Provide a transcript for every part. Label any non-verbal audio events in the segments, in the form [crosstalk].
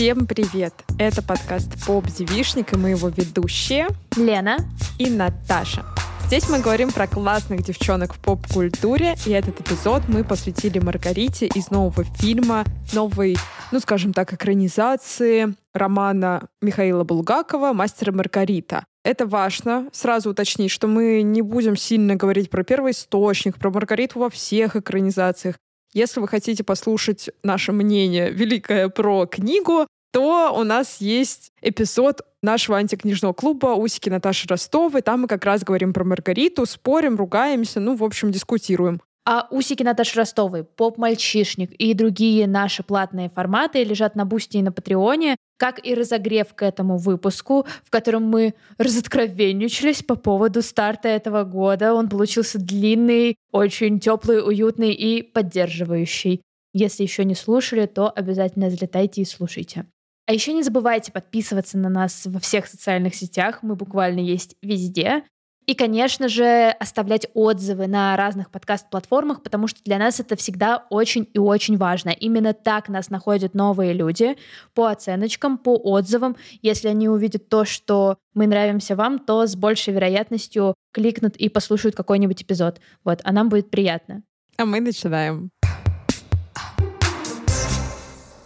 Всем привет! Это подкаст «Поп Девишник» и мы его ведущие Лена и Наташа. Здесь мы говорим про классных девчонок в поп-культуре, и этот эпизод мы посвятили Маргарите из нового фильма, новой, ну скажем так, экранизации романа Михаила Булгакова «Мастер и Маргарита». Это важно. Сразу уточнить, что мы не будем сильно говорить про первый источник, про Маргариту во всех экранизациях. Если вы хотите послушать наше мнение великое про книгу, то у нас есть эпизод нашего антикнижного клуба «Усики Наташи Ростовой». Там мы как раз говорим про Маргариту, спорим, ругаемся, ну, в общем, дискутируем. А «Усики Наташи Ростовой», «Поп-мальчишник» и другие наши платные форматы лежат на Бусти и на Патреоне, как и разогрев к этому выпуску, в котором мы разоткровенничались по поводу старта этого года. Он получился длинный, очень теплый, уютный и поддерживающий. Если еще не слушали, то обязательно залетайте и слушайте. А еще не забывайте подписываться на нас во всех социальных сетях. Мы буквально есть везде. И, конечно же, оставлять отзывы на разных подкаст-платформах, потому что для нас это всегда очень и очень важно. Именно так нас находят новые люди по оценочкам, по отзывам. Если они увидят то, что мы нравимся вам, то с большей вероятностью кликнут и послушают какой-нибудь эпизод. Вот, а нам будет приятно. А мы начинаем.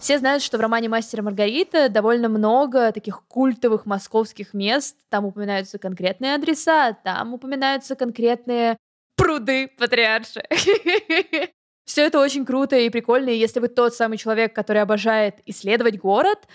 Все знают, что в романе «Мастер Маргарита» довольно много таких культовых московских мест. Там упоминаются конкретные адреса, там упоминаются конкретные пруды патриарши. [laughs] Все это очень круто и прикольно. И если вы тот самый человек, который обожает исследовать город,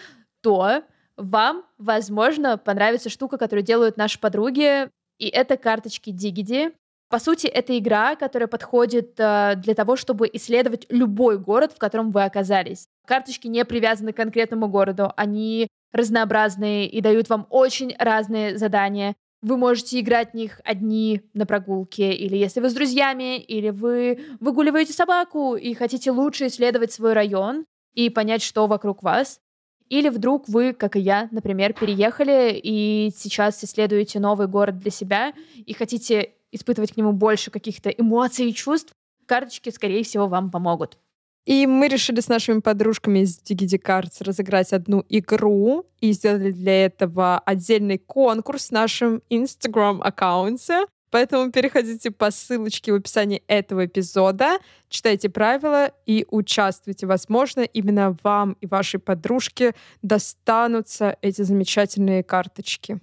то вам, возможно, понравится штука, которую делают наши подруги. И это карточки Дигиди. По сути, это игра, которая подходит э, для того, чтобы исследовать любой город, в котором вы оказались. Карточки не привязаны к конкретному городу, они разнообразные и дают вам очень разные задания. Вы можете играть в них одни на прогулке, или если вы с друзьями, или вы выгуливаете собаку и хотите лучше исследовать свой район и понять, что вокруг вас. Или вдруг вы, как и я, например, переехали и сейчас исследуете новый город для себя и хотите испытывать к нему больше каких-то эмоций и чувств, карточки, скорее всего, вам помогут. И мы решили с нашими подружками из Digidi Cards разыграть одну игру и сделали для этого отдельный конкурс в нашем Instagram-аккаунте. Поэтому переходите по ссылочке в описании этого эпизода, читайте правила и участвуйте. Возможно, именно вам и вашей подружке достанутся эти замечательные карточки.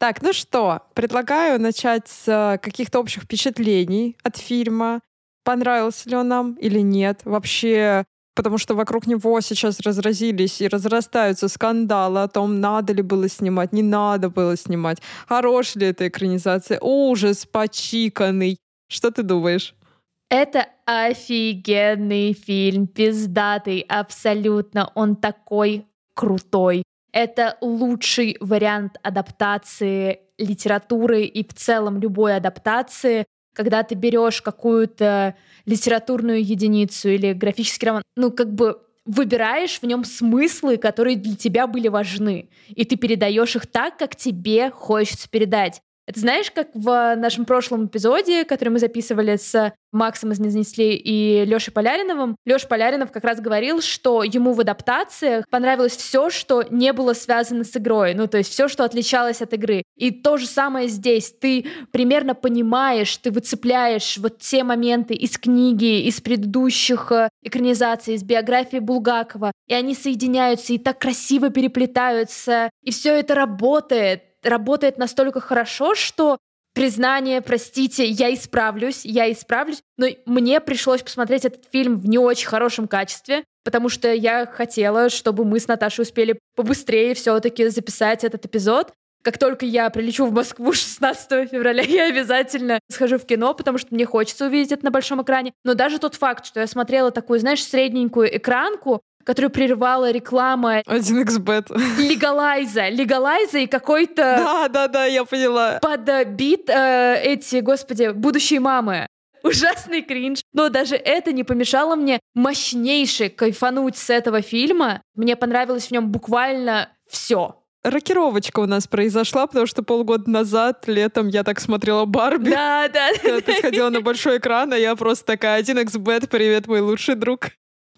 Так, ну что, предлагаю начать с э, каких-то общих впечатлений от фильма. Понравился ли он нам или нет? Вообще, потому что вокруг него сейчас разразились и разрастаются скандалы о том, надо ли было снимать, не надо было снимать, хорош ли эта экранизация, ужас, почиканный. Что ты думаешь? Это офигенный фильм, пиздатый, абсолютно. Он такой крутой. Это лучший вариант адаптации литературы и в целом любой адаптации, когда ты берешь какую-то литературную единицу или графический роман, ну как бы выбираешь в нем смыслы, которые для тебя были важны, и ты передаешь их так, как тебе хочется передать. Это знаешь, как в нашем прошлом эпизоде, который мы записывали с Максом из «Не и Лешей Поляриновым, Леша Поляринов как раз говорил, что ему в адаптациях понравилось все, что не было связано с игрой, ну, то есть все, что отличалось от игры. И то же самое здесь. Ты примерно понимаешь, ты выцепляешь вот те моменты из книги, из предыдущих э, экранизаций, из биографии Булгакова, и они соединяются и так красиво переплетаются, и все это работает работает настолько хорошо, что признание, простите, я исправлюсь, я исправлюсь, но мне пришлось посмотреть этот фильм в не очень хорошем качестве, потому что я хотела, чтобы мы с Наташей успели побыстрее все-таки записать этот эпизод. Как только я прилечу в Москву [laughs] 16 февраля, я обязательно схожу в кино, потому что мне хочется увидеть это на большом экране. Но даже тот факт, что я смотрела такую, знаешь, средненькую экранку, которую прерывала реклама 1xbet. Легалайза. Легалайза и какой-то... Да, да, да, я поняла. Под бит э, эти, господи, будущие мамы. Ужасный кринж. Но даже это не помешало мне мощнейше кайфануть с этого фильма. Мне понравилось в нем буквально все рокировочка у нас произошла, потому что полгода назад, летом, я так смотрела Барби. Да, да. Когда [laughs] ты сходила на большой экран, а я просто такая, 1xbet, привет, мой лучший друг.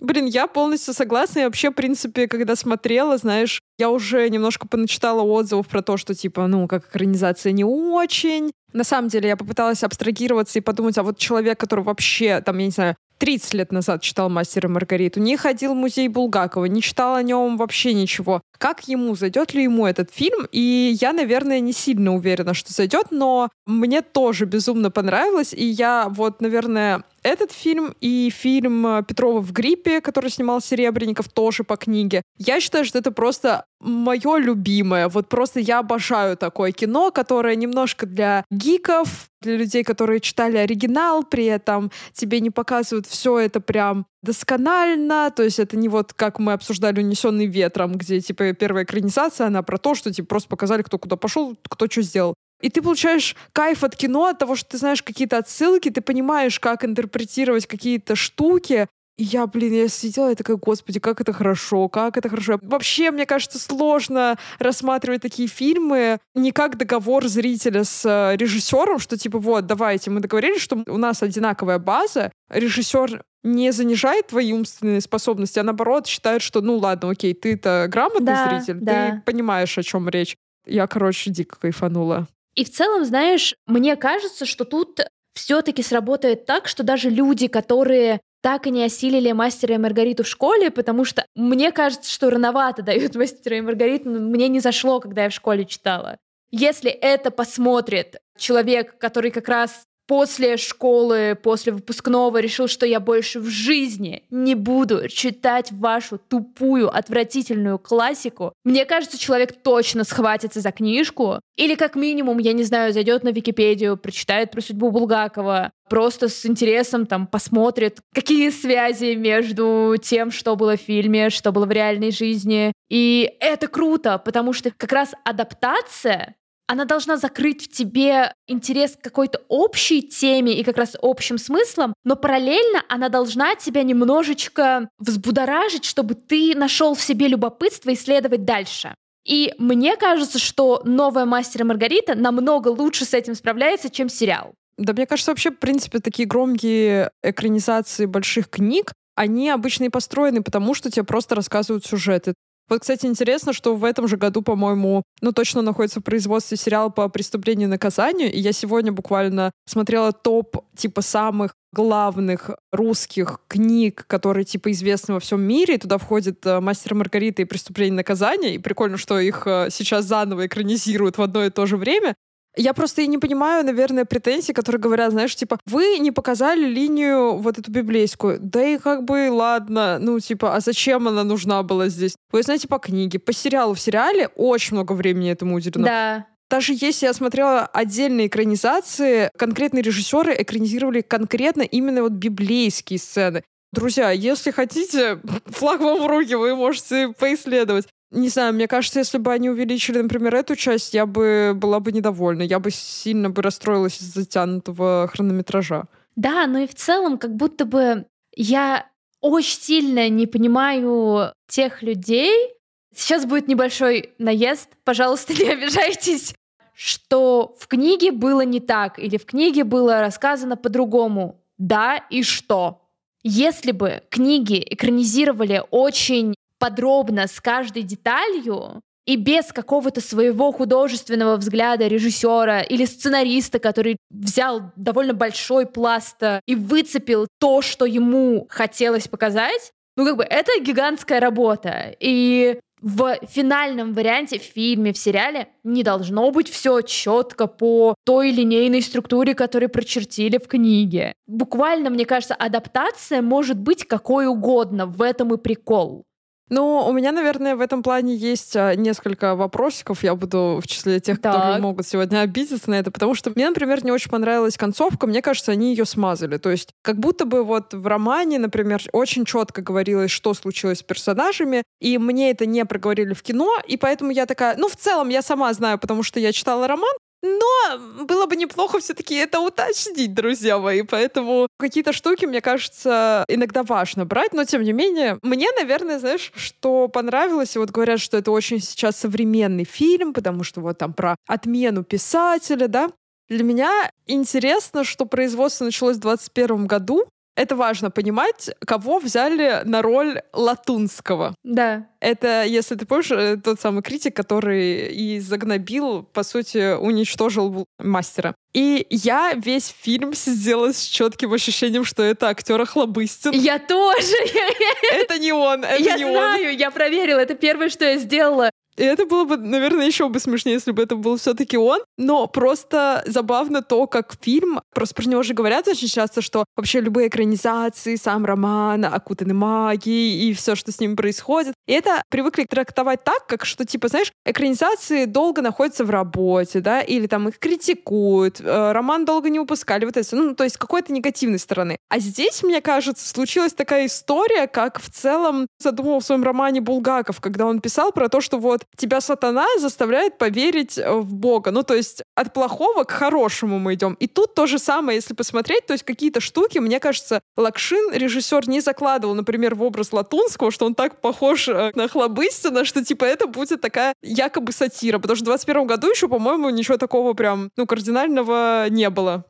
Блин, я полностью согласна. И вообще, в принципе, когда смотрела, знаешь, я уже немножко поначитала отзывов про то, что, типа, ну, как экранизация не очень. На самом деле, я попыталась абстрагироваться и подумать, а вот человек, который вообще, там, я не знаю, 30 лет назад читал «Мастера и Маргариту», не ходил в музей Булгакова, не читал о нем вообще ничего. Как ему, зайдет ли ему этот фильм? И я, наверное, не сильно уверена, что зайдет, но мне тоже безумно понравилось, и я вот, наверное, этот фильм и фильм э, Петрова в гриппе, который снимал Серебренников, тоже по книге. Я считаю, что это просто мое любимое. Вот просто я обожаю такое кино, которое немножко для гиков, для людей, которые читали оригинал, при этом тебе не показывают все это прям досконально, то есть это не вот как мы обсуждали «Унесенный ветром», где типа первая экранизация, она про то, что типа просто показали, кто куда пошел, кто что сделал. И ты получаешь кайф от кино, от того, что ты знаешь какие-то отсылки, ты понимаешь, как интерпретировать какие-то штуки. И я, блин, я сидела и такая, господи, как это хорошо, как это хорошо. Вообще, мне кажется, сложно рассматривать такие фильмы не как договор зрителя с э, режиссером, что типа вот, давайте, мы договорились, что у нас одинаковая база, режиссер не занижает твои умственные способности, а наоборот считает, что ну ладно, окей, ты-то грамотный да, зритель, да. ты понимаешь, о чем речь. Я, короче, дико кайфанула. И в целом, знаешь, мне кажется, что тут все-таки сработает так, что даже люди, которые так и не осилили мастера и Маргариту в школе, потому что мне кажется, что рановато дают мастера и Маргариту, но мне не зашло, когда я в школе читала. Если это посмотрит человек, который как раз после школы, после выпускного решил, что я больше в жизни не буду читать вашу тупую, отвратительную классику, мне кажется, человек точно схватится за книжку. Или как минимум, я не знаю, зайдет на Википедию, прочитает про судьбу Булгакова, просто с интересом там посмотрит, какие связи между тем, что было в фильме, что было в реальной жизни. И это круто, потому что как раз адаптация она должна закрыть в тебе интерес к какой-то общей теме и как раз общим смыслом, но параллельно она должна тебя немножечко взбудоражить, чтобы ты нашел в себе любопытство исследовать дальше. И мне кажется, что новая «Мастер и Маргарита» намного лучше с этим справляется, чем сериал. Да, мне кажется, вообще, в принципе, такие громкие экранизации больших книг, они обычно и построены потому, что тебе просто рассказывают сюжеты. Вот, кстати, интересно, что в этом же году, по-моему, ну, точно находится в производстве сериал по преступлению и наказанию. И я сегодня буквально смотрела топ, типа, самых главных русских книг, которые, типа, известны во всем мире. И туда входит э, «Мастер Маргарита» и «Преступление и наказание». И прикольно, что их э, сейчас заново экранизируют в одно и то же время. Я просто и не понимаю, наверное, претензий, которые говорят, знаешь, типа, вы не показали линию вот эту библейскую. Да и как бы, ладно, ну, типа, а зачем она нужна была здесь? Вы знаете, по книге, по сериалу. В сериале очень много времени этому уделено. Да. Даже если я смотрела отдельные экранизации, конкретные режиссеры экранизировали конкретно именно вот библейские сцены. Друзья, если хотите, [laughs] флаг вам в руки, вы можете поисследовать. Не знаю, мне кажется, если бы они увеличили, например, эту часть, я бы была бы недовольна. Я бы сильно бы расстроилась из-за затянутого хронометража. Да, но и в целом как будто бы я очень сильно не понимаю тех людей. Сейчас будет небольшой наезд, пожалуйста, [laughs] не обижайтесь, что в книге было не так или в книге было рассказано по-другому. Да и что? Если бы книги экранизировали очень подробно с каждой деталью, и без какого-то своего художественного взгляда режиссера или сценариста, который взял довольно большой пласт э, и выцепил то, что ему хотелось показать, ну как бы это гигантская работа. И в финальном варианте, в фильме, в сериале не должно быть все четко по той линейной структуре, которую прочертили в книге. Буквально, мне кажется, адаптация может быть какой угодно. В этом и прикол. Ну, у меня, наверное, в этом плане есть а, несколько вопросиков. Я буду в числе тех, так. которые могут сегодня обидеться на это, потому что мне, например, не очень понравилась концовка. Мне кажется, они ее смазали. То есть, как будто бы вот в романе, например, очень четко говорилось, что случилось с персонажами, и мне это не проговорили в кино, и поэтому я такая, ну, в целом, я сама знаю, потому что я читала роман, но было бы неплохо все-таки это уточнить, друзья мои. Поэтому какие-то штуки, мне кажется, иногда важно брать. Но, тем не менее, мне, наверное, знаешь, что понравилось. И вот говорят, что это очень сейчас современный фильм, потому что вот там про отмену писателя, да. Для меня интересно, что производство началось в 2021 году, Это важно понимать, кого взяли на роль Латунского. Да. Это, если ты помнишь, э, тот самый критик, который и загнобил, по сути, уничтожил мастера. И я весь фильм сидела с четким ощущением, что это актер Охлобыстин. Я тоже. [laughs] Это не он, это я не знаю, он. я проверила. Это первое, что я сделала. И это было бы, наверное, еще бы смешнее, если бы это был все-таки он. Но просто забавно то, как фильм, просто про него же говорят очень часто, что вообще любые экранизации, сам роман окутаны магией и все, что с ним происходит. И это привыкли трактовать так, как что, типа, знаешь, экранизации долго находятся в работе, да, или там их критикуют, э, роман долго не выпускали, вот это, ну, то есть какой-то негативной стороны. А здесь, мне кажется, случилась такая история, как в целом задумал в своем романе Булгаков, когда он писал про то, что вот тебя сатана заставляет поверить э, в Бога. Ну, то есть от плохого к хорошему мы идем. И тут то же самое, если посмотреть, то есть какие-то штуки, мне кажется, Лакшин, режиссер, не закладывал, например, в образ Латунского, что он так похож э, на Хлобыстина, что типа это будет такая якобы сатира. Потому что в 21 году еще, по-моему, ничего такого прям, ну, кардинального не было.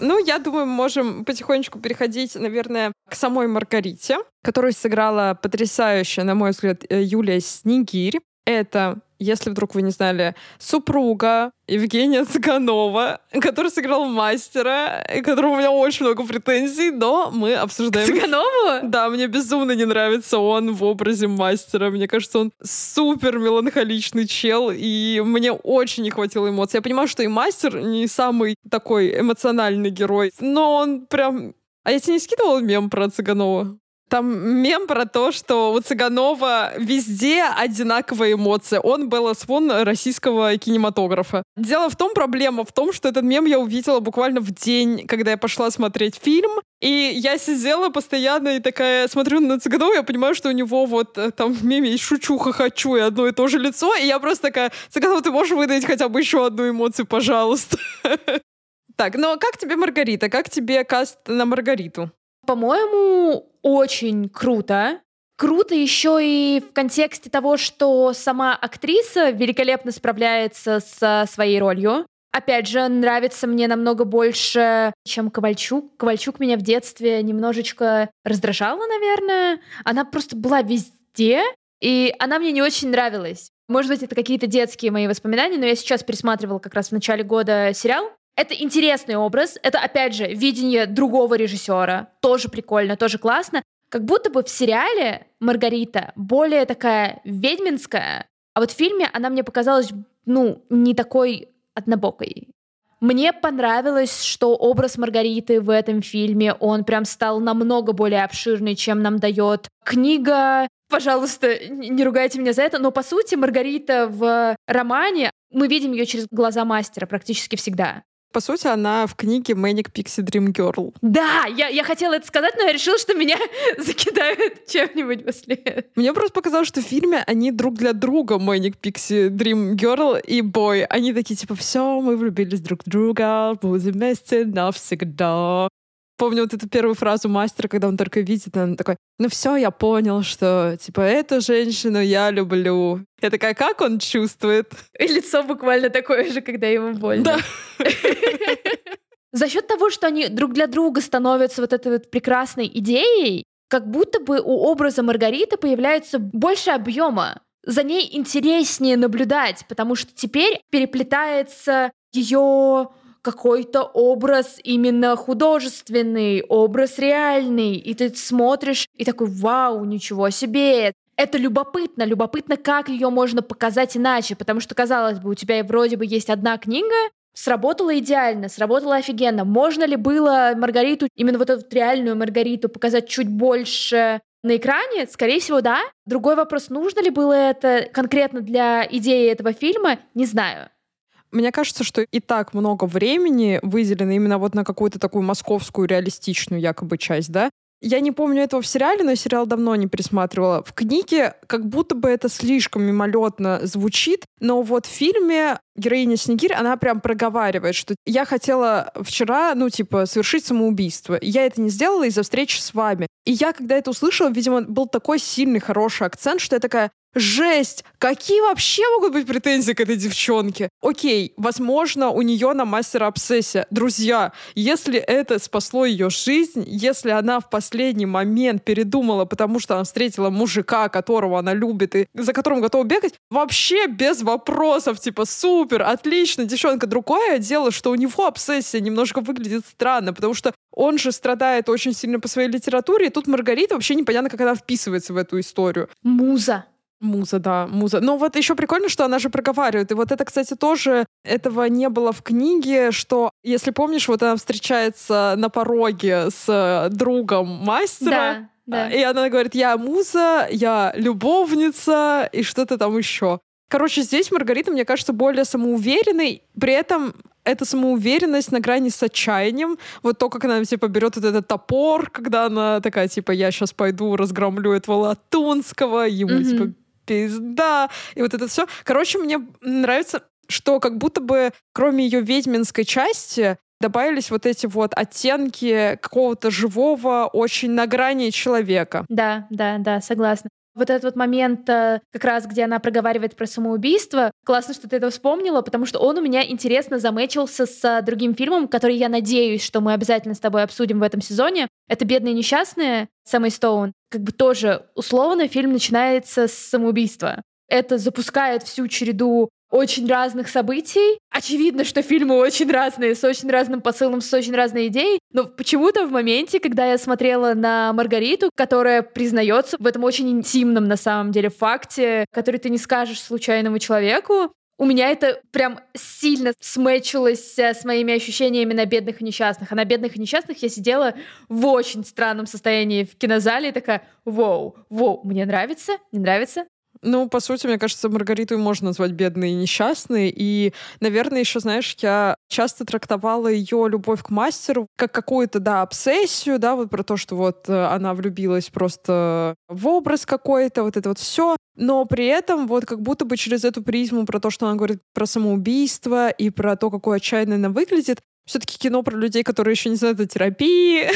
Ну, я думаю, мы можем потихонечку переходить, наверное, к самой Маргарите, которую сыграла потрясающая, на мой взгляд, э, Юлия Снегирь. Это, если вдруг вы не знали, супруга Евгения Цыганова, который сыграл мастера, и которому у меня очень много претензий, но мы обсуждаем... Цыганову? Да, мне безумно не нравится он в образе мастера. Мне кажется, он супер меланхоличный чел, и мне очень не хватило эмоций. Я понимаю, что и мастер не самый такой эмоциональный герой, но он прям... А я тебе не скидывала мем про Цыганова? Там мем про то, что у Цыганова везде одинаковые эмоции. Он Белла Свон российского кинематографа. Дело в том, проблема в том, что этот мем я увидела буквально в день, когда я пошла смотреть фильм. И я сидела постоянно и такая смотрю на Цыганова, я понимаю, что у него вот э, там в меме есть шучу, хохочу и одно и то же лицо. И я просто такая, Цыганов, ты можешь выдать хотя бы еще одну эмоцию, пожалуйста? [laughs] Так, ну а как тебе Маргарита? Как тебе каст на Маргариту? По-моему, очень круто. Круто еще и в контексте того, что сама актриса великолепно справляется со своей ролью. Опять же, нравится мне намного больше, чем Ковальчук. Ковальчук меня в детстве немножечко раздражала, наверное. Она просто была везде, и она мне не очень нравилась. Может быть, это какие-то детские мои воспоминания, но я сейчас пересматривала как раз в начале года сериал, это интересный образ, это, опять же, видение другого режиссера. Тоже прикольно, тоже классно. Как будто бы в сериале Маргарита более такая ведьминская, а вот в фильме она мне показалась, ну, не такой однобокой. Мне понравилось, что образ Маргариты в этом фильме, он прям стал намного более обширный, чем нам дает книга. Пожалуйста, не ругайте меня за это, но по сути Маргарита в романе, мы видим ее через глаза мастера практически всегда. По сути, она в книге Manic Pixie Dream Girl. Да, я, я хотела это сказать, но я решила, что меня [laughs] закидают чем-нибудь после. Мне просто показалось, что в фильме они друг для друга Manic Pixie Dream Girl и Boy. Они такие, типа, все, мы влюбились друг в друга, будем вместе навсегда. Помню вот эту первую фразу мастера, когда он только видит, он такой, ну все, я понял, что, типа, эту женщину я люблю. Я такая, как он чувствует? И лицо буквально такое же, когда ему больно. Да. За счет того, что они друг для друга становятся вот этой вот прекрасной идеей, как будто бы у образа Маргариты появляется больше объема. За ней интереснее наблюдать, потому что теперь переплетается ее какой-то образ именно художественный, образ реальный, и ты смотришь и такой, вау, ничего себе, это любопытно, любопытно, как ее можно показать иначе, потому что, казалось бы, у тебя вроде бы есть одна книга, сработала идеально, сработала офигенно. Можно ли было Маргариту, именно вот эту реальную Маргариту, показать чуть больше на экране? Скорее всего, да. Другой вопрос, нужно ли было это конкретно для идеи этого фильма, не знаю. Мне кажется, что и так много времени выделено именно вот на какую-то такую московскую реалистичную якобы часть, да? Я не помню этого в сериале, но сериал давно не пересматривала. В книге как будто бы это слишком мимолетно звучит, но вот в фильме героиня Снегирь, она прям проговаривает, что я хотела вчера, ну, типа, совершить самоубийство. Я это не сделала из-за встречи с вами. И я, когда это услышала, видимо, был такой сильный, хороший акцент, что я такая, Жесть! Какие вообще могут быть претензии к этой девчонке? Окей, возможно, у нее на мастера обсессия. Друзья, если это спасло ее жизнь, если она в последний момент передумала, потому что она встретила мужика, которого она любит и за которым готова бегать, вообще без вопросов, типа, супер, отлично, девчонка. Другое дело, что у него обсессия немножко выглядит странно, потому что он же страдает очень сильно по своей литературе, и тут Маргарита вообще непонятно, как она вписывается в эту историю. Муза. Муза, да, муза. Но вот еще прикольно, что она же проговаривает. И вот это, кстати, тоже этого не было в книге, что, если помнишь, вот она встречается на пороге с другом мастера. Да, да. И она говорит, я муза, я любовница и что-то там еще. Короче, здесь Маргарита, мне кажется, более самоуверенной, при этом эта самоуверенность на грани с отчаянием. Вот то, как она, типа, берет вот этот топор, когда она такая, типа, я сейчас пойду разгромлю этого Латунского, ему, mm-hmm. типа, пизда, и вот это все. Короче, мне нравится, что как будто бы кроме ее ведьминской части добавились вот эти вот оттенки какого-то живого, очень на грани человека. Да, да, да, согласна. Вот этот вот момент, э, как раз где она проговаривает про самоубийство, классно, что ты это вспомнила, потому что он у меня интересно замечился с э, другим фильмом, который я надеюсь, что мы обязательно с тобой обсудим в этом сезоне. Это «Бедные несчастные» Сэмой Стоун. Как бы тоже условно фильм начинается с самоубийства. Это запускает всю череду очень разных событий. Очевидно, что фильмы очень разные, с очень разным посылом, с очень разной идеей, но почему-то в моменте, когда я смотрела на Маргариту, которая признается в этом очень интимном на самом деле факте, который ты не скажешь случайному человеку, у меня это прям сильно сметчилось с моими ощущениями на бедных и несчастных. А на бедных и несчастных я сидела в очень странном состоянии в кинозале и такая, вау, вау, мне нравится, не нравится, ну, по сути, мне кажется, Маргариту можно назвать бедной и несчастной. И, наверное, еще, знаешь, я часто трактовала ее любовь к мастеру как какую-то, да, обсессию, да, вот про то, что вот э, она влюбилась просто в образ какой-то, вот это вот все. Но при этом вот как будто бы через эту призму про то, что она говорит про самоубийство и про то, какой отчаянно она выглядит, все-таки кино про людей, которые еще не знают о терапии.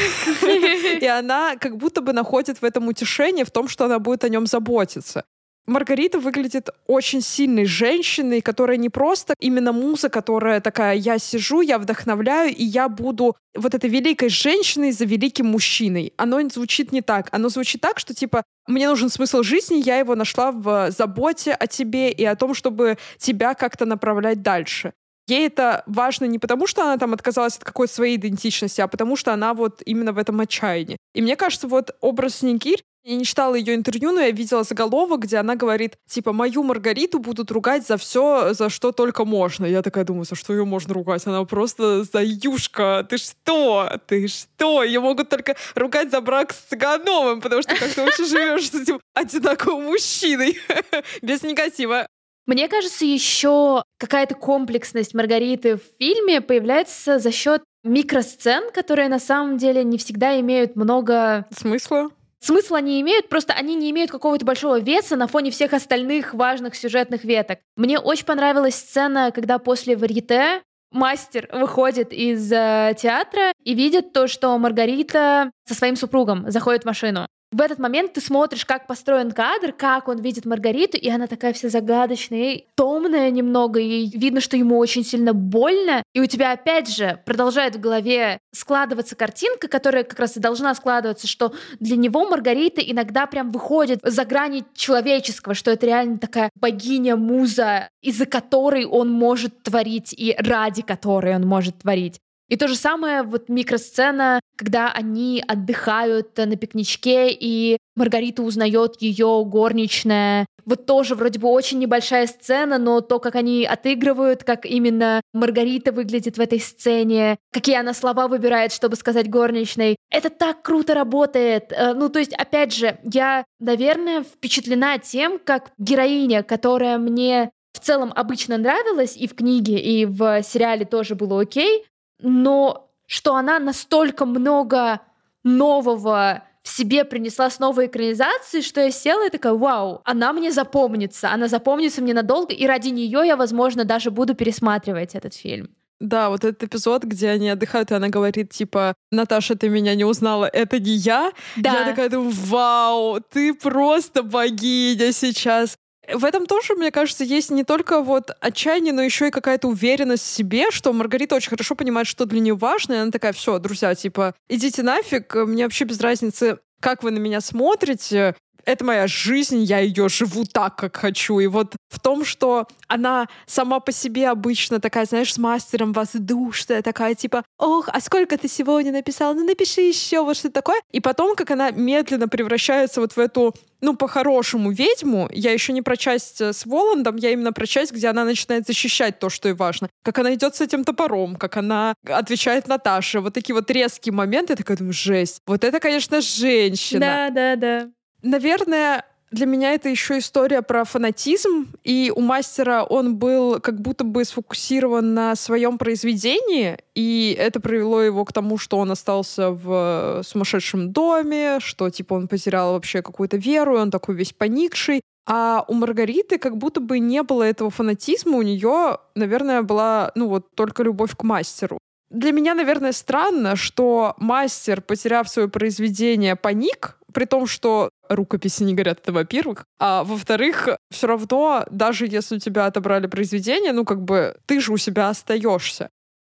[laughs] И она как будто бы находит в этом утешение в том, что она будет о нем заботиться. Маргарита выглядит очень сильной женщиной, которая не просто именно муза, которая такая, я сижу, я вдохновляю, и я буду вот этой великой женщиной за великим мужчиной. Оно звучит не так. Оно звучит так, что типа, мне нужен смысл жизни, я его нашла в заботе о тебе и о том, чтобы тебя как-то направлять дальше. Ей это важно не потому, что она там отказалась от какой-то своей идентичности, а потому что она вот именно в этом отчаянии. И мне кажется, вот образ Никирь я не читала ее интервью, но я видела заголовок, где она говорит, типа, мою Маргариту будут ругать за все, за что только можно. Я такая думаю, за что ее можно ругать? Она просто заюшка. Ты что? Ты что? Ее могут только ругать за брак с Цыгановым, потому что как ты вообще живешь с этим одинаковым мужчиной. [laughs] Без негатива. Мне кажется, еще какая-то комплексность Маргариты в фильме появляется за счет микросцен, которые на самом деле не всегда имеют много смысла Смысла не имеют, просто они не имеют какого-то большого веса на фоне всех остальных важных сюжетных веток. Мне очень понравилась сцена, когда после варьете мастер выходит из э, театра и видит то, что Маргарита со своим супругом заходит в машину в этот момент ты смотришь, как построен кадр, как он видит Маргариту, и она такая вся загадочная, и томная немного, и видно, что ему очень сильно больно. И у тебя опять же продолжает в голове складываться картинка, которая как раз и должна складываться, что для него Маргарита иногда прям выходит за грани человеческого, что это реально такая богиня-муза, из-за которой он может творить и ради которой он может творить. И то же самое вот микросцена, когда они отдыхают на пикничке, и Маргарита узнает ее горничная. Вот тоже вроде бы очень небольшая сцена, но то, как они отыгрывают, как именно Маргарита выглядит в этой сцене, какие она слова выбирает, чтобы сказать горничной, это так круто работает. Э, ну, то есть, опять же, я, наверное, впечатлена тем, как героиня, которая мне в целом обычно нравилась и в книге, и в сериале тоже было окей, но что она настолько много нового в себе принесла с новой экранизации, что я села и такая, вау, она мне запомнится, она запомнится мне надолго, и ради нее я, возможно, даже буду пересматривать этот фильм. Да, вот этот эпизод, где они отдыхают, и она говорит, типа, Наташа, ты меня не узнала, это не я. Да. Я такая думаю, вау, ты просто богиня сейчас. В этом тоже, мне кажется, есть не только вот отчаяние, но еще и какая-то уверенность в себе, что Маргарита очень хорошо понимает, что для нее важно, и она такая, все, друзья, типа, идите нафиг, мне вообще без разницы, как вы на меня смотрите, это моя жизнь, я ее живу так, как хочу. И вот в том, что она сама по себе обычно такая, знаешь, с мастером воздушная, такая типа, ох, а сколько ты сегодня написала? Ну напиши еще вот что-то такое. И потом, как она медленно превращается вот в эту ну, по-хорошему, ведьму, я еще не про часть э, с Воландом, я именно про часть, где она начинает защищать то, что ей важно. Как она идет с этим топором, как она отвечает Наташе. Вот такие вот резкие моменты, я такая думаю, жесть. Вот это, конечно, женщина. Да, да, да. Наверное, для меня это еще история про фанатизм, и у мастера он был как будто бы сфокусирован на своем произведении, и это привело его к тому, что он остался в сумасшедшем доме, что типа он потерял вообще какую-то веру, и он такой весь поникший. А у Маргариты как будто бы не было этого фанатизма, у нее, наверное, была, ну вот, только любовь к мастеру. Для меня, наверное, странно, что мастер, потеряв свое произведение, паник, при том, что рукописи не горят, это во-первых. А во-вторых, все равно, даже если у тебя отобрали произведение, ну, как бы, ты же у себя остаешься.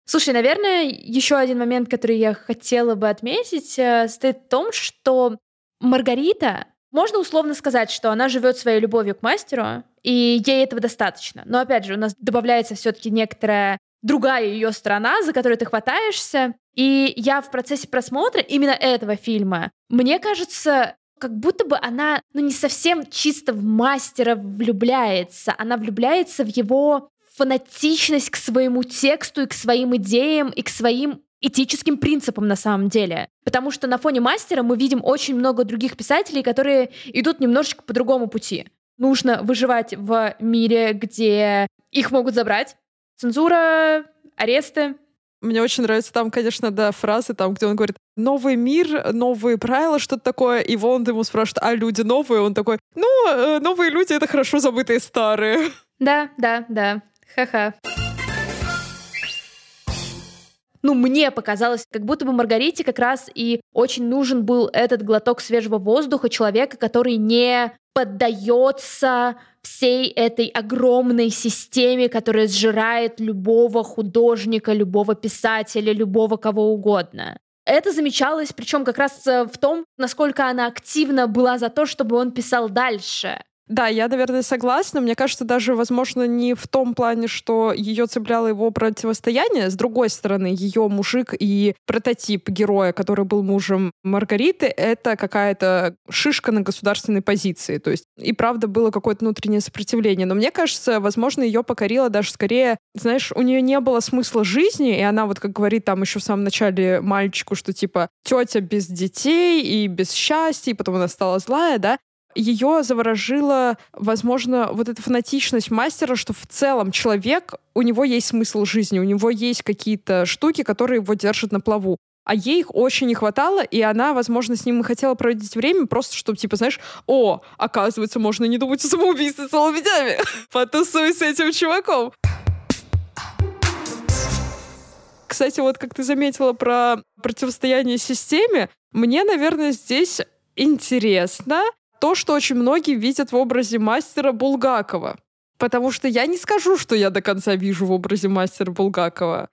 Слушай, наверное, еще один момент, который я хотела бы отметить, э, стоит в том, что Маргарита, можно условно сказать, что она живет своей любовью к мастеру, и ей этого достаточно. Но опять же, у нас добавляется все-таки некоторая другая ее сторона, за которую ты хватаешься. И я в процессе просмотра именно этого фильма, мне кажется, как будто бы она, ну, не совсем чисто в мастера влюбляется, она влюбляется в его фанатичность к своему тексту и к своим идеям и к своим этическим принципам на самом деле. Потому что на фоне мастера мы видим очень много других писателей, которые идут немножечко по другому пути. Нужно выживать в мире, где их могут забрать. Цензура, аресты, мне очень нравится там, конечно, да, фразы, там, где он говорит «новый мир, новые правила», что-то такое, и Воланд ему спрашивает «а люди новые?» Он такой «ну, э, новые люди — это хорошо забытые старые». Да, да, да. Ха-ха. Ну, мне показалось, как будто бы Маргарите как раз и очень нужен был этот глоток свежего воздуха человека, который не поддается всей этой огромной системе, которая сжирает любого художника, любого писателя, любого кого угодно. Это замечалось, причем как раз э, в том, насколько она активно была за то, чтобы он писал дальше. Да, я, наверное, согласна. Мне кажется, даже, возможно, не в том плане, что ее цепляло его противостояние. С другой стороны, ее мужик и прототип героя, который был мужем Маргариты, это какая-то шишка на государственной позиции. То есть и правда было какое-то внутреннее сопротивление. Но мне кажется, возможно, ее покорило даже скорее, знаешь, у нее не было смысла жизни, и она вот как говорит там еще в самом начале мальчику, что типа тетя без детей и без счастья, и потом она стала злая, да, ее заворожила, возможно, вот эта фанатичность мастера, что в целом человек, у него есть смысл жизни, у него есть какие-то штуки, которые его держат на плаву. А ей их очень не хватало, и она, возможно, с ним и хотела проводить время, просто чтобы, типа, знаешь, о, оказывается, можно не думать о самоубийстве целыми днями. [laughs] Потусуй с этим чуваком. Кстати, вот как ты заметила про противостояние системе, мне, наверное, здесь интересно, то, что очень многие видят в образе мастера Булгакова. Потому что я не скажу, что я до конца вижу в образе мастера Булгакова.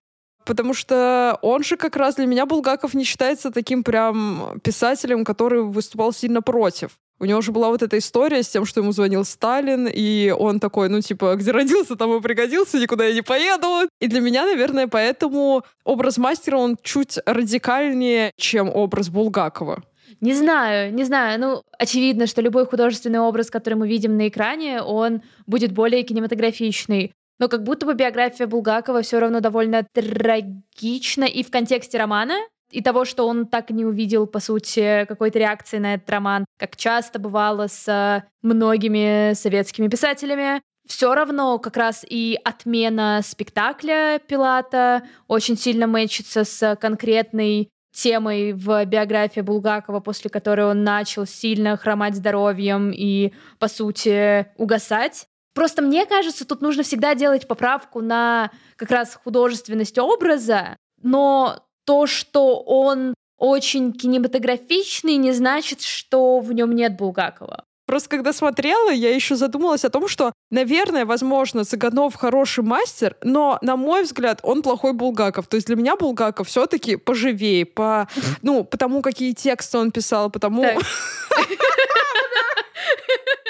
Потому что он же как раз для меня Булгаков не считается таким прям писателем, который выступал сильно против. У него же была вот эта история с тем, что ему звонил Сталин, и он такой, ну, типа, где родился, там и пригодился, никуда я не поеду. И для меня, наверное, поэтому образ мастера, он чуть радикальнее, чем образ Булгакова. Не знаю, не знаю. Ну, очевидно, что любой художественный образ, который мы видим на экране, он будет более кинематографичный. Но как будто бы биография Булгакова все равно довольно трагична и в контексте романа, и того, что он так и не увидел, по сути, какой-то реакции на этот роман, как часто бывало с многими советскими писателями. Все равно как раз и отмена спектакля Пилата очень сильно мэчится с конкретной темой в биографии Булгакова, после которой он начал сильно хромать здоровьем и, по сути, угасать. Просто мне кажется, тут нужно всегда делать поправку на как раз художественность образа, но то, что он очень кинематографичный, не значит, что в нем нет Булгакова. Просто когда смотрела, я еще задумалась о том, что, наверное, возможно, Цыганов хороший мастер, но, на мой взгляд, он плохой Булгаков. То есть для меня Булгаков все-таки поживее, по, ну, потому какие тексты он писал, потому... [laughs]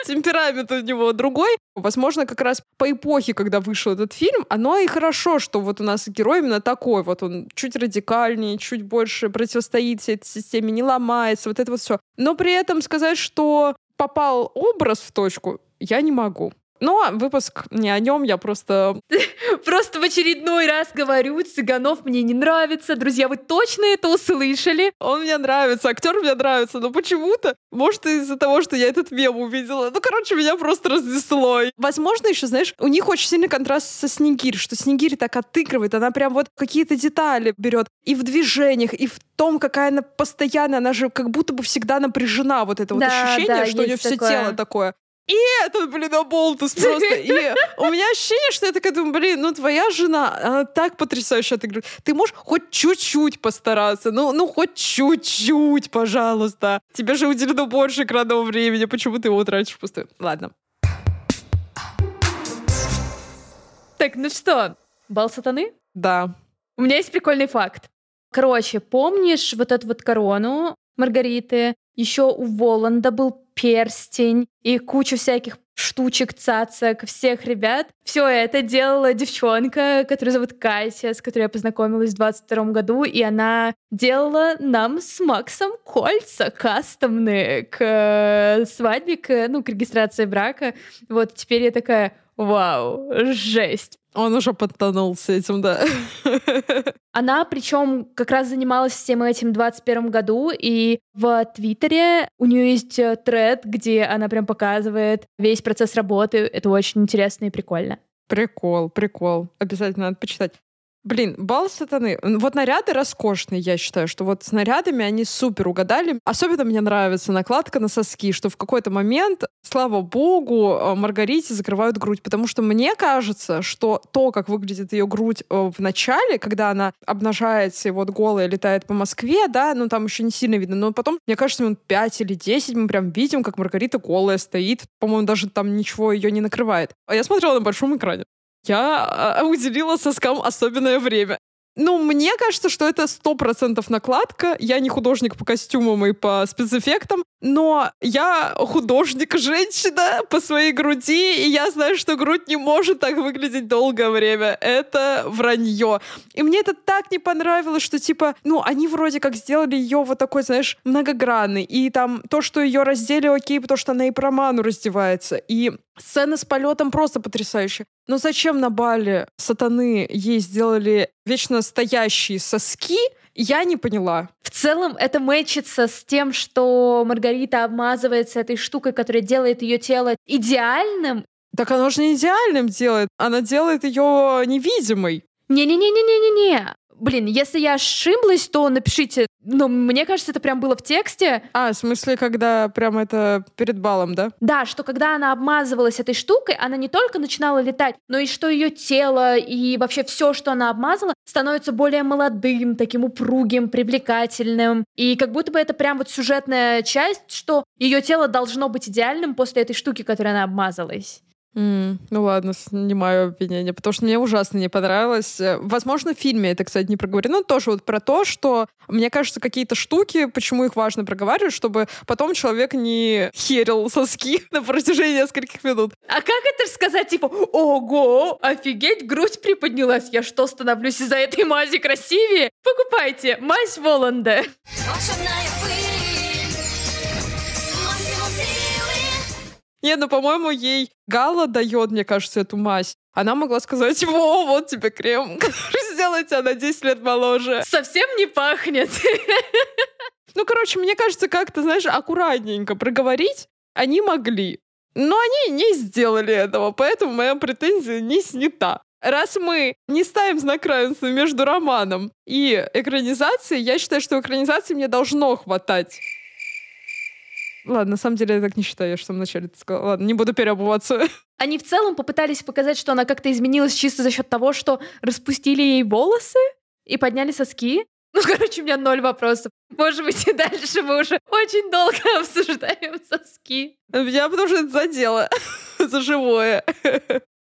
темперамент у него другой. Возможно, как раз по эпохе, когда вышел этот фильм, оно и хорошо, что вот у нас герой именно такой. Вот он чуть радикальнее, чуть больше противостоит всей этой системе, не ломается, вот это вот все. Но при этом сказать, что попал образ в точку, я не могу. Но выпуск не о нем, я просто... [laughs] Просто в очередной раз говорю, Цыганов мне не нравится. Друзья, вы точно это услышали? Он мне нравится, актер мне нравится, но почему-то, может, из-за того, что я этот мем увидела. Ну, короче, меня просто разнесло. Возможно, еще, знаешь, у них очень сильный контраст со Снегирь, что Снегирь так отыгрывает, она прям вот какие-то детали берет и в движениях, и в том, какая она постоянно, она же как будто бы всегда напряжена, вот это да, вот ощущение, да, что у нее все тело такое. И этот, блин, оболтус просто. И у меня ощущение, что я такая думаю, блин, ну твоя жена, она так потрясающе отыгрывает. Ты можешь хоть чуть-чуть постараться, ну, ну хоть чуть-чуть, пожалуйста. Тебе же уделено больше экранного времени, почему ты его тратишь пустую? Ладно. Так, ну что, бал сатаны? Да. У меня есть прикольный факт. Короче, помнишь вот эту вот корону Маргариты? Еще у Воланда был перстень и кучу всяких штучек, цацок, всех ребят. Все это делала девчонка, которую зовут Катя, с которой я познакомилась в 22 году, и она делала нам с Максом кольца кастомные к э, свадьбе, к, ну, к регистрации брака. Вот теперь я такая, вау, жесть. Он уже подтонулся этим, да. [laughs] Она, причем, как раз занималась всем этим в 21 году, и в Твиттере у нее есть э, тред, где она прям показывает весь процесс работы. Это очень интересно и прикольно. Прикол, прикол. Обязательно надо почитать. Блин, бал сатаны. Вот наряды роскошные, я считаю, что вот с нарядами они супер угадали. Особенно мне нравится накладка на соски, что в какой-то момент, слава богу, э, Маргарите закрывают грудь, потому что мне кажется, что то, как выглядит ее грудь э, в начале, когда она обнажается и вот голая летает по Москве, да, ну там еще не сильно видно, но потом, мне кажется, минут 5 или 10 мы прям видим, как Маргарита голая стоит, по-моему, даже там ничего ее не накрывает. А я смотрела на большом экране я а, уделила соскам особенное время. Ну, мне кажется, что это сто процентов накладка. Я не художник по костюмам и по спецэффектам, но я художник-женщина по своей груди, и я знаю, что грудь не может так выглядеть долгое время. Это вранье. И мне это так не понравилось, что типа, ну, они вроде как сделали ее вот такой, знаешь, многогранный. И там то, что ее раздели, окей, потому что она и про ману раздевается. И сцена с полетом просто потрясающая. Но зачем на бале сатаны ей сделали вечно стоящие соски, я не поняла. В целом это мэчится с тем, что Маргарита обмазывается этой штукой, которая делает ее тело идеальным. Так оно же не идеальным делает, она делает ее невидимой. Не-не-не-не-не-не-не. Блин, если я ошиблась, то напишите. Но мне кажется, это прям было в тексте. А, в смысле, когда прям это перед балом, да? Да, что когда она обмазывалась этой штукой, она не только начинала летать, но и что ее тело и вообще все, что она обмазала, становится более молодым, таким упругим, привлекательным. И как будто бы это прям вот сюжетная часть, что ее тело должно быть идеальным после этой штуки, которой она обмазалась. Mm, ну ладно, снимаю обвинение, потому что мне ужасно не понравилось. Возможно, в фильме это, кстати, не проговорено, но тоже вот про то, что, мне кажется, какие-то штуки, почему их важно проговаривать, чтобы потом человек не херил соски [laughs] на протяжении нескольких минут. А как это сказать, типа, ого, офигеть, грудь приподнялась, я что, становлюсь из-за этой мази красивее? Покупайте мазь Воланда. Не, ну, по-моему, ей Гала дает, мне кажется, эту мазь. Она могла сказать, во, вот тебе крем, [laughs] который сделает тебя на 10 лет моложе. Совсем не пахнет. [laughs] Ну, короче, мне кажется, как-то, знаешь, аккуратненько проговорить они могли. Но они не сделали этого, поэтому моя претензия не снята. Раз мы не ставим знак равенства между романом и экранизацией, я считаю, что экранизации мне должно хватать. Ладно, на самом деле я так не считаю, я же в самом начале сказала. Ладно, не буду переобуваться. [laughs] Они в целом попытались показать, что она как-то изменилась чисто за счет того, что распустили ей волосы и подняли соски. Ну, [laughs] короче, у меня ноль вопросов. Может быть, и дальше мы уже очень долго [laughs] обсуждаем соски. Я потому что это задело за живое.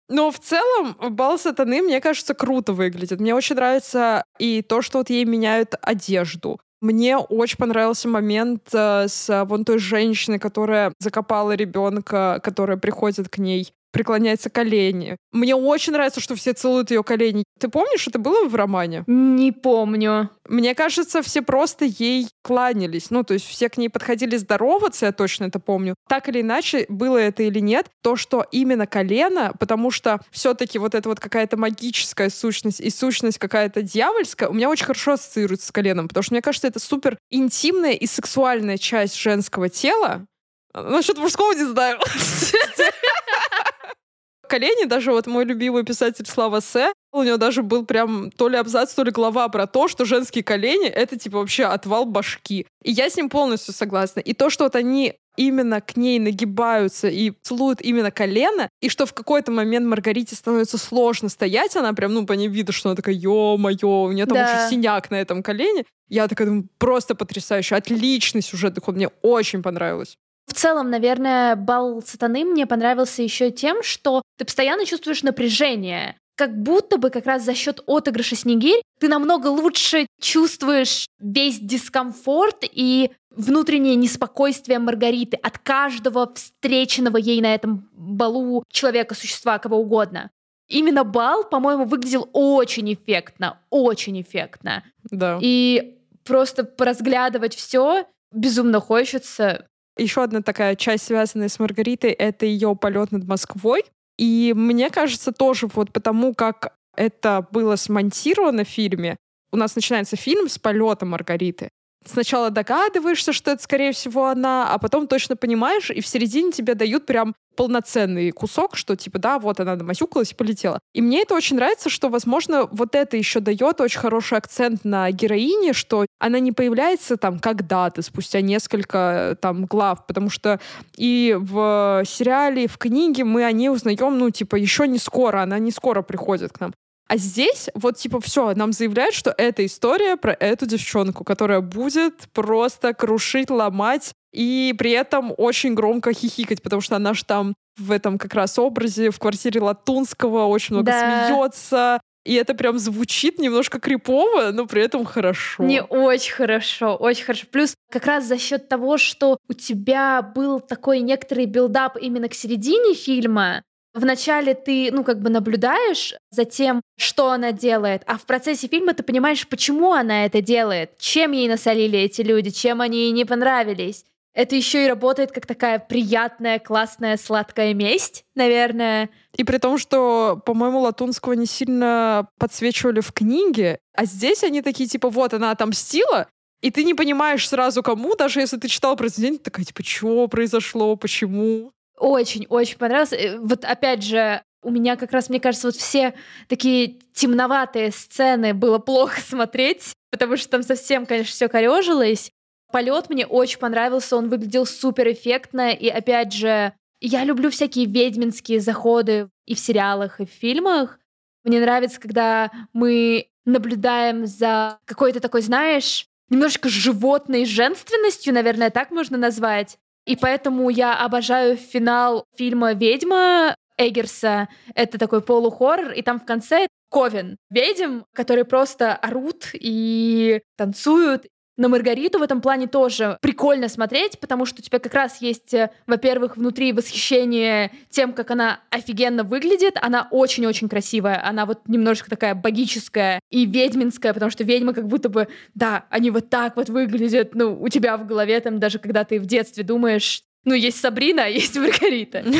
Но в целом бал сатаны, мне кажется, круто выглядит. Мне очень нравится и то, что вот ей меняют одежду. Мне очень понравился момент э, с вон той женщиной, которая закопала ребенка, которая приходит к ней преклоняется колени. Мне очень нравится, что все целуют ее колени. Ты помнишь, это было в романе? Не помню. Мне кажется, все просто ей кланялись. Ну, то есть все к ней подходили здороваться, я точно это помню. Так или иначе, было это или нет, то, что именно колено, потому что все-таки вот это вот какая-то магическая сущность и сущность какая-то дьявольская, у меня очень хорошо ассоциируется с коленом, потому что мне кажется, это супер интимная и сексуальная часть женского тела. Насчет мужского не знаю. [laughs] колени, даже вот мой любимый писатель Слава С, у него даже был прям то ли абзац, то ли глава про то, что женские колени — это типа вообще отвал башки. И я с ним полностью согласна. И то, что вот они именно к ней нагибаются и целуют именно колено, и что в какой-то момент Маргарите становится сложно стоять, она прям, ну, по ней видно, что она такая, ё-моё, у нее там да. уже синяк на этом колене. Я такая думаю, просто потрясающе, отличный сюжетный ход, мне очень понравилось. В целом, наверное, бал сатаны мне понравился еще тем, что ты постоянно чувствуешь напряжение. Как будто бы как раз за счет отыгрыша Снегирь ты намного лучше чувствуешь весь дискомфорт и внутреннее неспокойствие Маргариты от каждого встреченного ей на этом балу человека, существа, кого угодно. Именно бал, по-моему, выглядел очень эффектно, очень эффектно. Да. И просто поразглядывать все безумно хочется. Еще одна такая часть, связанная с Маргаритой, это ее полет над Москвой. И мне кажется, тоже вот потому, как это было смонтировано в фильме, у нас начинается фильм с полета Маргариты сначала догадываешься, что это, скорее всего, она, а потом точно понимаешь, и в середине тебе дают прям полноценный кусок, что типа, да, вот она намасюкалась и полетела. И мне это очень нравится, что, возможно, вот это еще дает очень хороший акцент на героине, что она не появляется там когда-то, спустя несколько там глав, потому что и в сериале, и в книге мы о ней узнаем, ну, типа, еще не скоро, она не скоро приходит к нам. А здесь вот типа все, нам заявляют, что это история про эту девчонку, которая будет просто крушить, ломать и при этом очень громко хихикать, потому что она же там в этом как раз образе в квартире Латунского очень много да. смеется. И это прям звучит немножко крипово, но при этом хорошо. Не очень хорошо, очень хорошо. Плюс как раз за счет того, что у тебя был такой некоторый build-up именно к середине фильма, Вначале ты, ну, как бы наблюдаешь за тем, что она делает, а в процессе фильма ты понимаешь, почему она это делает, чем ей насолили эти люди, чем они ей не понравились. Это еще и работает как такая приятная, классная, сладкая месть, наверное. И при том, что, по-моему, Латунского не сильно подсвечивали в книге, а здесь они такие, типа, вот, она отомстила, и ты не понимаешь сразу кому, даже если ты читал произведение, ты такая, типа, что произошло, почему? Очень-очень понравился. Э, вот опять же, у меня как раз, мне кажется, вот все такие темноватые сцены было плохо [laughs] смотреть, потому что там совсем, конечно, все корежилось. Полет мне очень понравился, он выглядел супер эффектно, и опять же, я люблю всякие ведьминские заходы и в сериалах, и в фильмах. Мне нравится, когда мы наблюдаем за какой-то такой, знаешь, немножко животной женственностью, наверное, так можно назвать. И поэтому я обожаю финал фильма «Ведьма» Эггерса. Это такой полухоррор, и там в конце Ковен. Ведьм, которые просто орут и танцуют, на Маргариту в этом плане тоже прикольно смотреть, потому что у тебя как раз есть, э, во-первых, внутри восхищение тем, как она офигенно выглядит. Она очень-очень красивая. Она вот немножко такая богическая и ведьминская, потому что ведьмы как будто бы, да, они вот так вот выглядят, ну, у тебя в голове там даже когда ты в детстве думаешь, ну, есть Сабрина, а есть Маргарита. [laughs]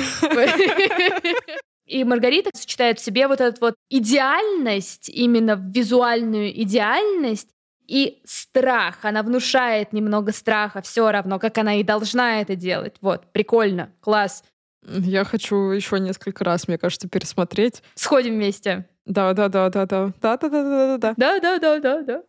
И Маргарита сочетает в себе вот эту вот идеальность, именно визуальную идеальность, и страх. Она внушает немного страха все равно, как она и должна это делать. Вот, прикольно, класс. Я хочу еще несколько раз, мне кажется, пересмотреть. Сходим вместе. Да, да, да, да, да. Да, да, да, да, да. Да, да, да, да, да.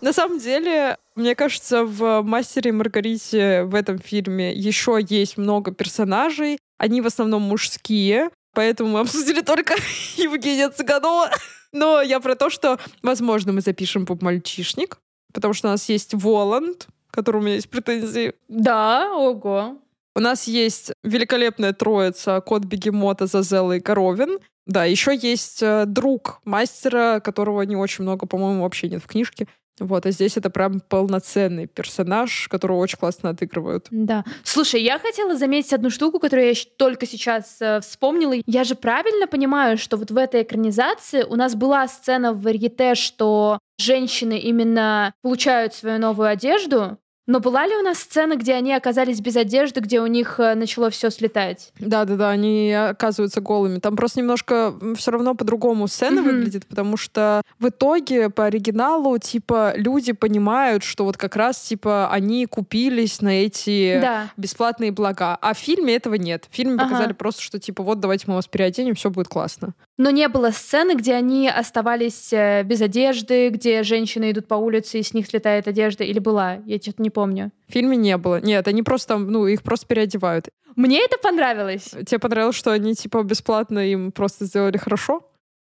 На самом деле, мне кажется, в «Мастере и Маргарите» в этом фильме еще есть много персонажей. Они в основном мужские. Поэтому мы обсудили только [laughs] Евгения Цыганова. Но я про то, что, возможно, мы запишем поп-мальчишник, потому что у нас есть Воланд, к которому у меня есть претензии. Да, ого. У нас есть великолепная троица Кот Бегемота, Зазела и Коровин. Да, еще есть э, друг мастера, которого не очень много, по-моему, вообще нет в книжке. Вот, а здесь это прям полноценный персонаж, которого очень классно отыгрывают. Да. Слушай, я хотела заметить одну штуку, которую я только сейчас э, вспомнила. Я же правильно понимаю, что вот в этой экранизации у нас была сцена в варьете, что женщины именно получают свою новую одежду, но была ли у нас сцена, где они оказались без одежды, где у них э, начало все слетать? Да, да, да, они оказываются голыми. Там просто немножко все равно по-другому сцена mm-hmm. выглядит, потому что в итоге по оригиналу типа люди понимают, что вот как раз типа они купились на эти да. бесплатные блага, а в фильме этого нет. В фильме ага. показали просто, что типа вот давайте мы вас переоденем, все будет классно. Но не было сцены, где они оставались э, без одежды, где женщины идут по улице и с них слетает одежда, или была? Я что-то не помню. В фильме не было. Нет, они просто, ну, их просто переодевают. Мне это понравилось. Тебе понравилось, что они, типа, бесплатно им просто сделали хорошо?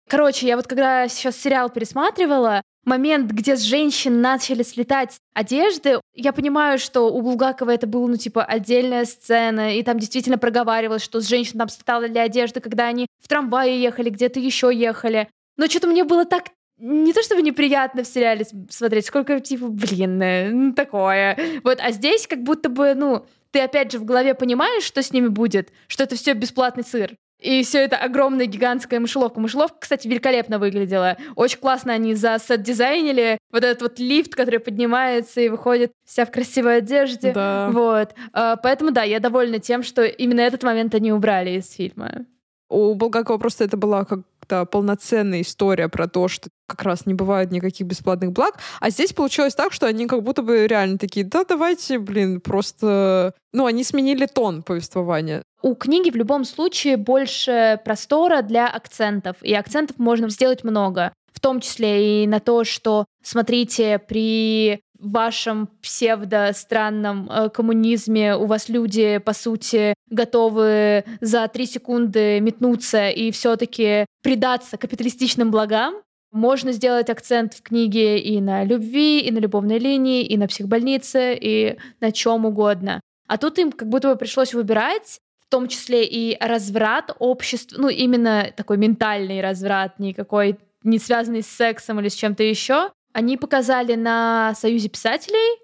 Короче, я вот когда сейчас сериал пересматривала, момент, где с женщин начали слетать одежды, я понимаю, что у Булгакова это была, ну, типа, отдельная сцена, и там действительно проговаривалось, что с женщин там слетали одежды, когда они в трамвае ехали, где-то еще ехали. Но что-то мне было так не то чтобы неприятно в сериале смотреть, сколько типа, блин, э, такое. Вот, а здесь как будто бы, ну, ты опять же в голове понимаешь, что с ними будет, что это все бесплатный сыр. И все это огромная гигантская мышеловка. Мышеловка, кстати, великолепно выглядела. Очень классно они за сет дизайнили. Вот этот вот лифт, который поднимается и выходит вся в красивой одежде. Да. Вот. А, поэтому да, я довольна тем, что именно этот момент они убрали из фильма. У Булгакова просто это была как-то полноценная история про то, что как раз не бывает никаких бесплатных благ. А здесь получилось так, что они как будто бы реально такие, да, давайте, блин, просто... Ну, они сменили тон повествования. У книги в любом случае больше простора для акцентов, и акцентов можно сделать много в том числе и на то, что, смотрите, при вашем псевдо-странном э, коммунизме. У вас люди, по сути, готовы за три секунды метнуться и все-таки предаться капиталистичным благам, можно сделать акцент в книге и на любви, и на любовной линии, и на психбольнице, и на чем угодно. А тут им как будто бы пришлось выбирать, в том числе и разврат общества, ну именно такой ментальный разврат, никакой не связанный с сексом или с чем-то еще, они показали на Союзе писателей.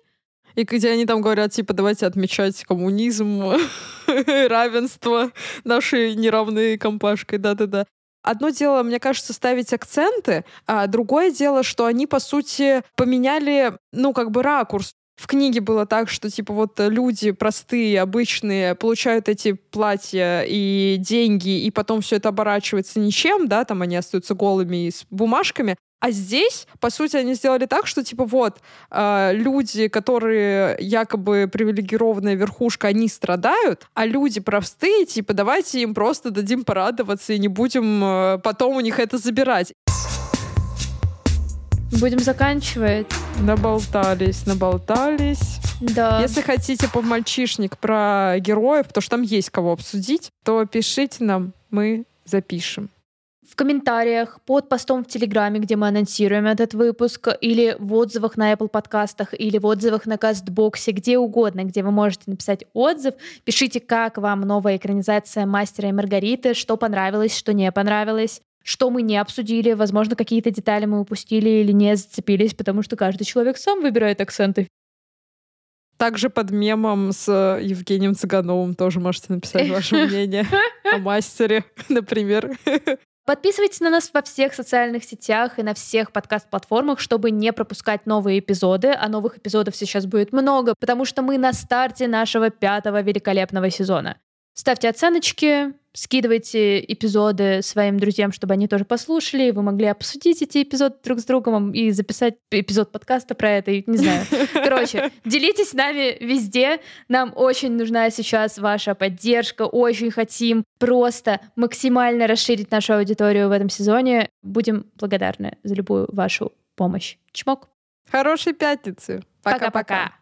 И где они там говорят, типа, давайте отмечать коммунизм, [laughs] равенство нашей неравной компашкой, да-да-да. Одно дело, мне кажется, ставить акценты, а другое дело, что они, по сути, поменяли, ну, как бы ракурс. В книге было так, что, типа, вот люди простые, обычные, получают эти платья и деньги, и потом все это оборачивается ничем, да, там они остаются голыми и с бумажками. А здесь, по сути, они сделали так, что типа вот э, люди, которые якобы привилегированная верхушка, они страдают, а люди простые, типа давайте им просто дадим порадоваться и не будем э, потом у них это забирать. Будем заканчивать. Наболтались, наболтались. Да. Если хотите по мальчишник про героев, то что там есть кого обсудить, то пишите нам, мы запишем в комментариях под постом в Телеграме, где мы анонсируем этот выпуск, или в отзывах на Apple подкастах, или в отзывах на Кастбоксе, где угодно, где вы можете написать отзыв. Пишите, как вам новая экранизация «Мастера и Маргариты», что понравилось, что не понравилось что мы не обсудили, возможно, какие-то детали мы упустили или не зацепились, потому что каждый человек сам выбирает акценты. Также под мемом с Евгением Цыгановым тоже можете написать ваше [laughs] мнение о мастере, [laughs] например. Подписывайтесь на нас во всех социальных сетях и на всех подкаст-платформах, чтобы не пропускать новые эпизоды. А новых эпизодов сейчас будет много, потому что мы на старте нашего пятого великолепного сезона. Ставьте оценочки, скидывайте эпизоды своим друзьям, чтобы они тоже послушали, вы могли обсудить эти эпизоды друг с другом и записать эпизод подкаста про это, и не знаю. [laughs] Короче, делитесь с нами везде. Нам очень нужна сейчас ваша поддержка, очень хотим просто максимально расширить нашу аудиторию в этом сезоне. Будем благодарны за любую вашу помощь. Чмок. Хорошей пятницы. Пока-пока.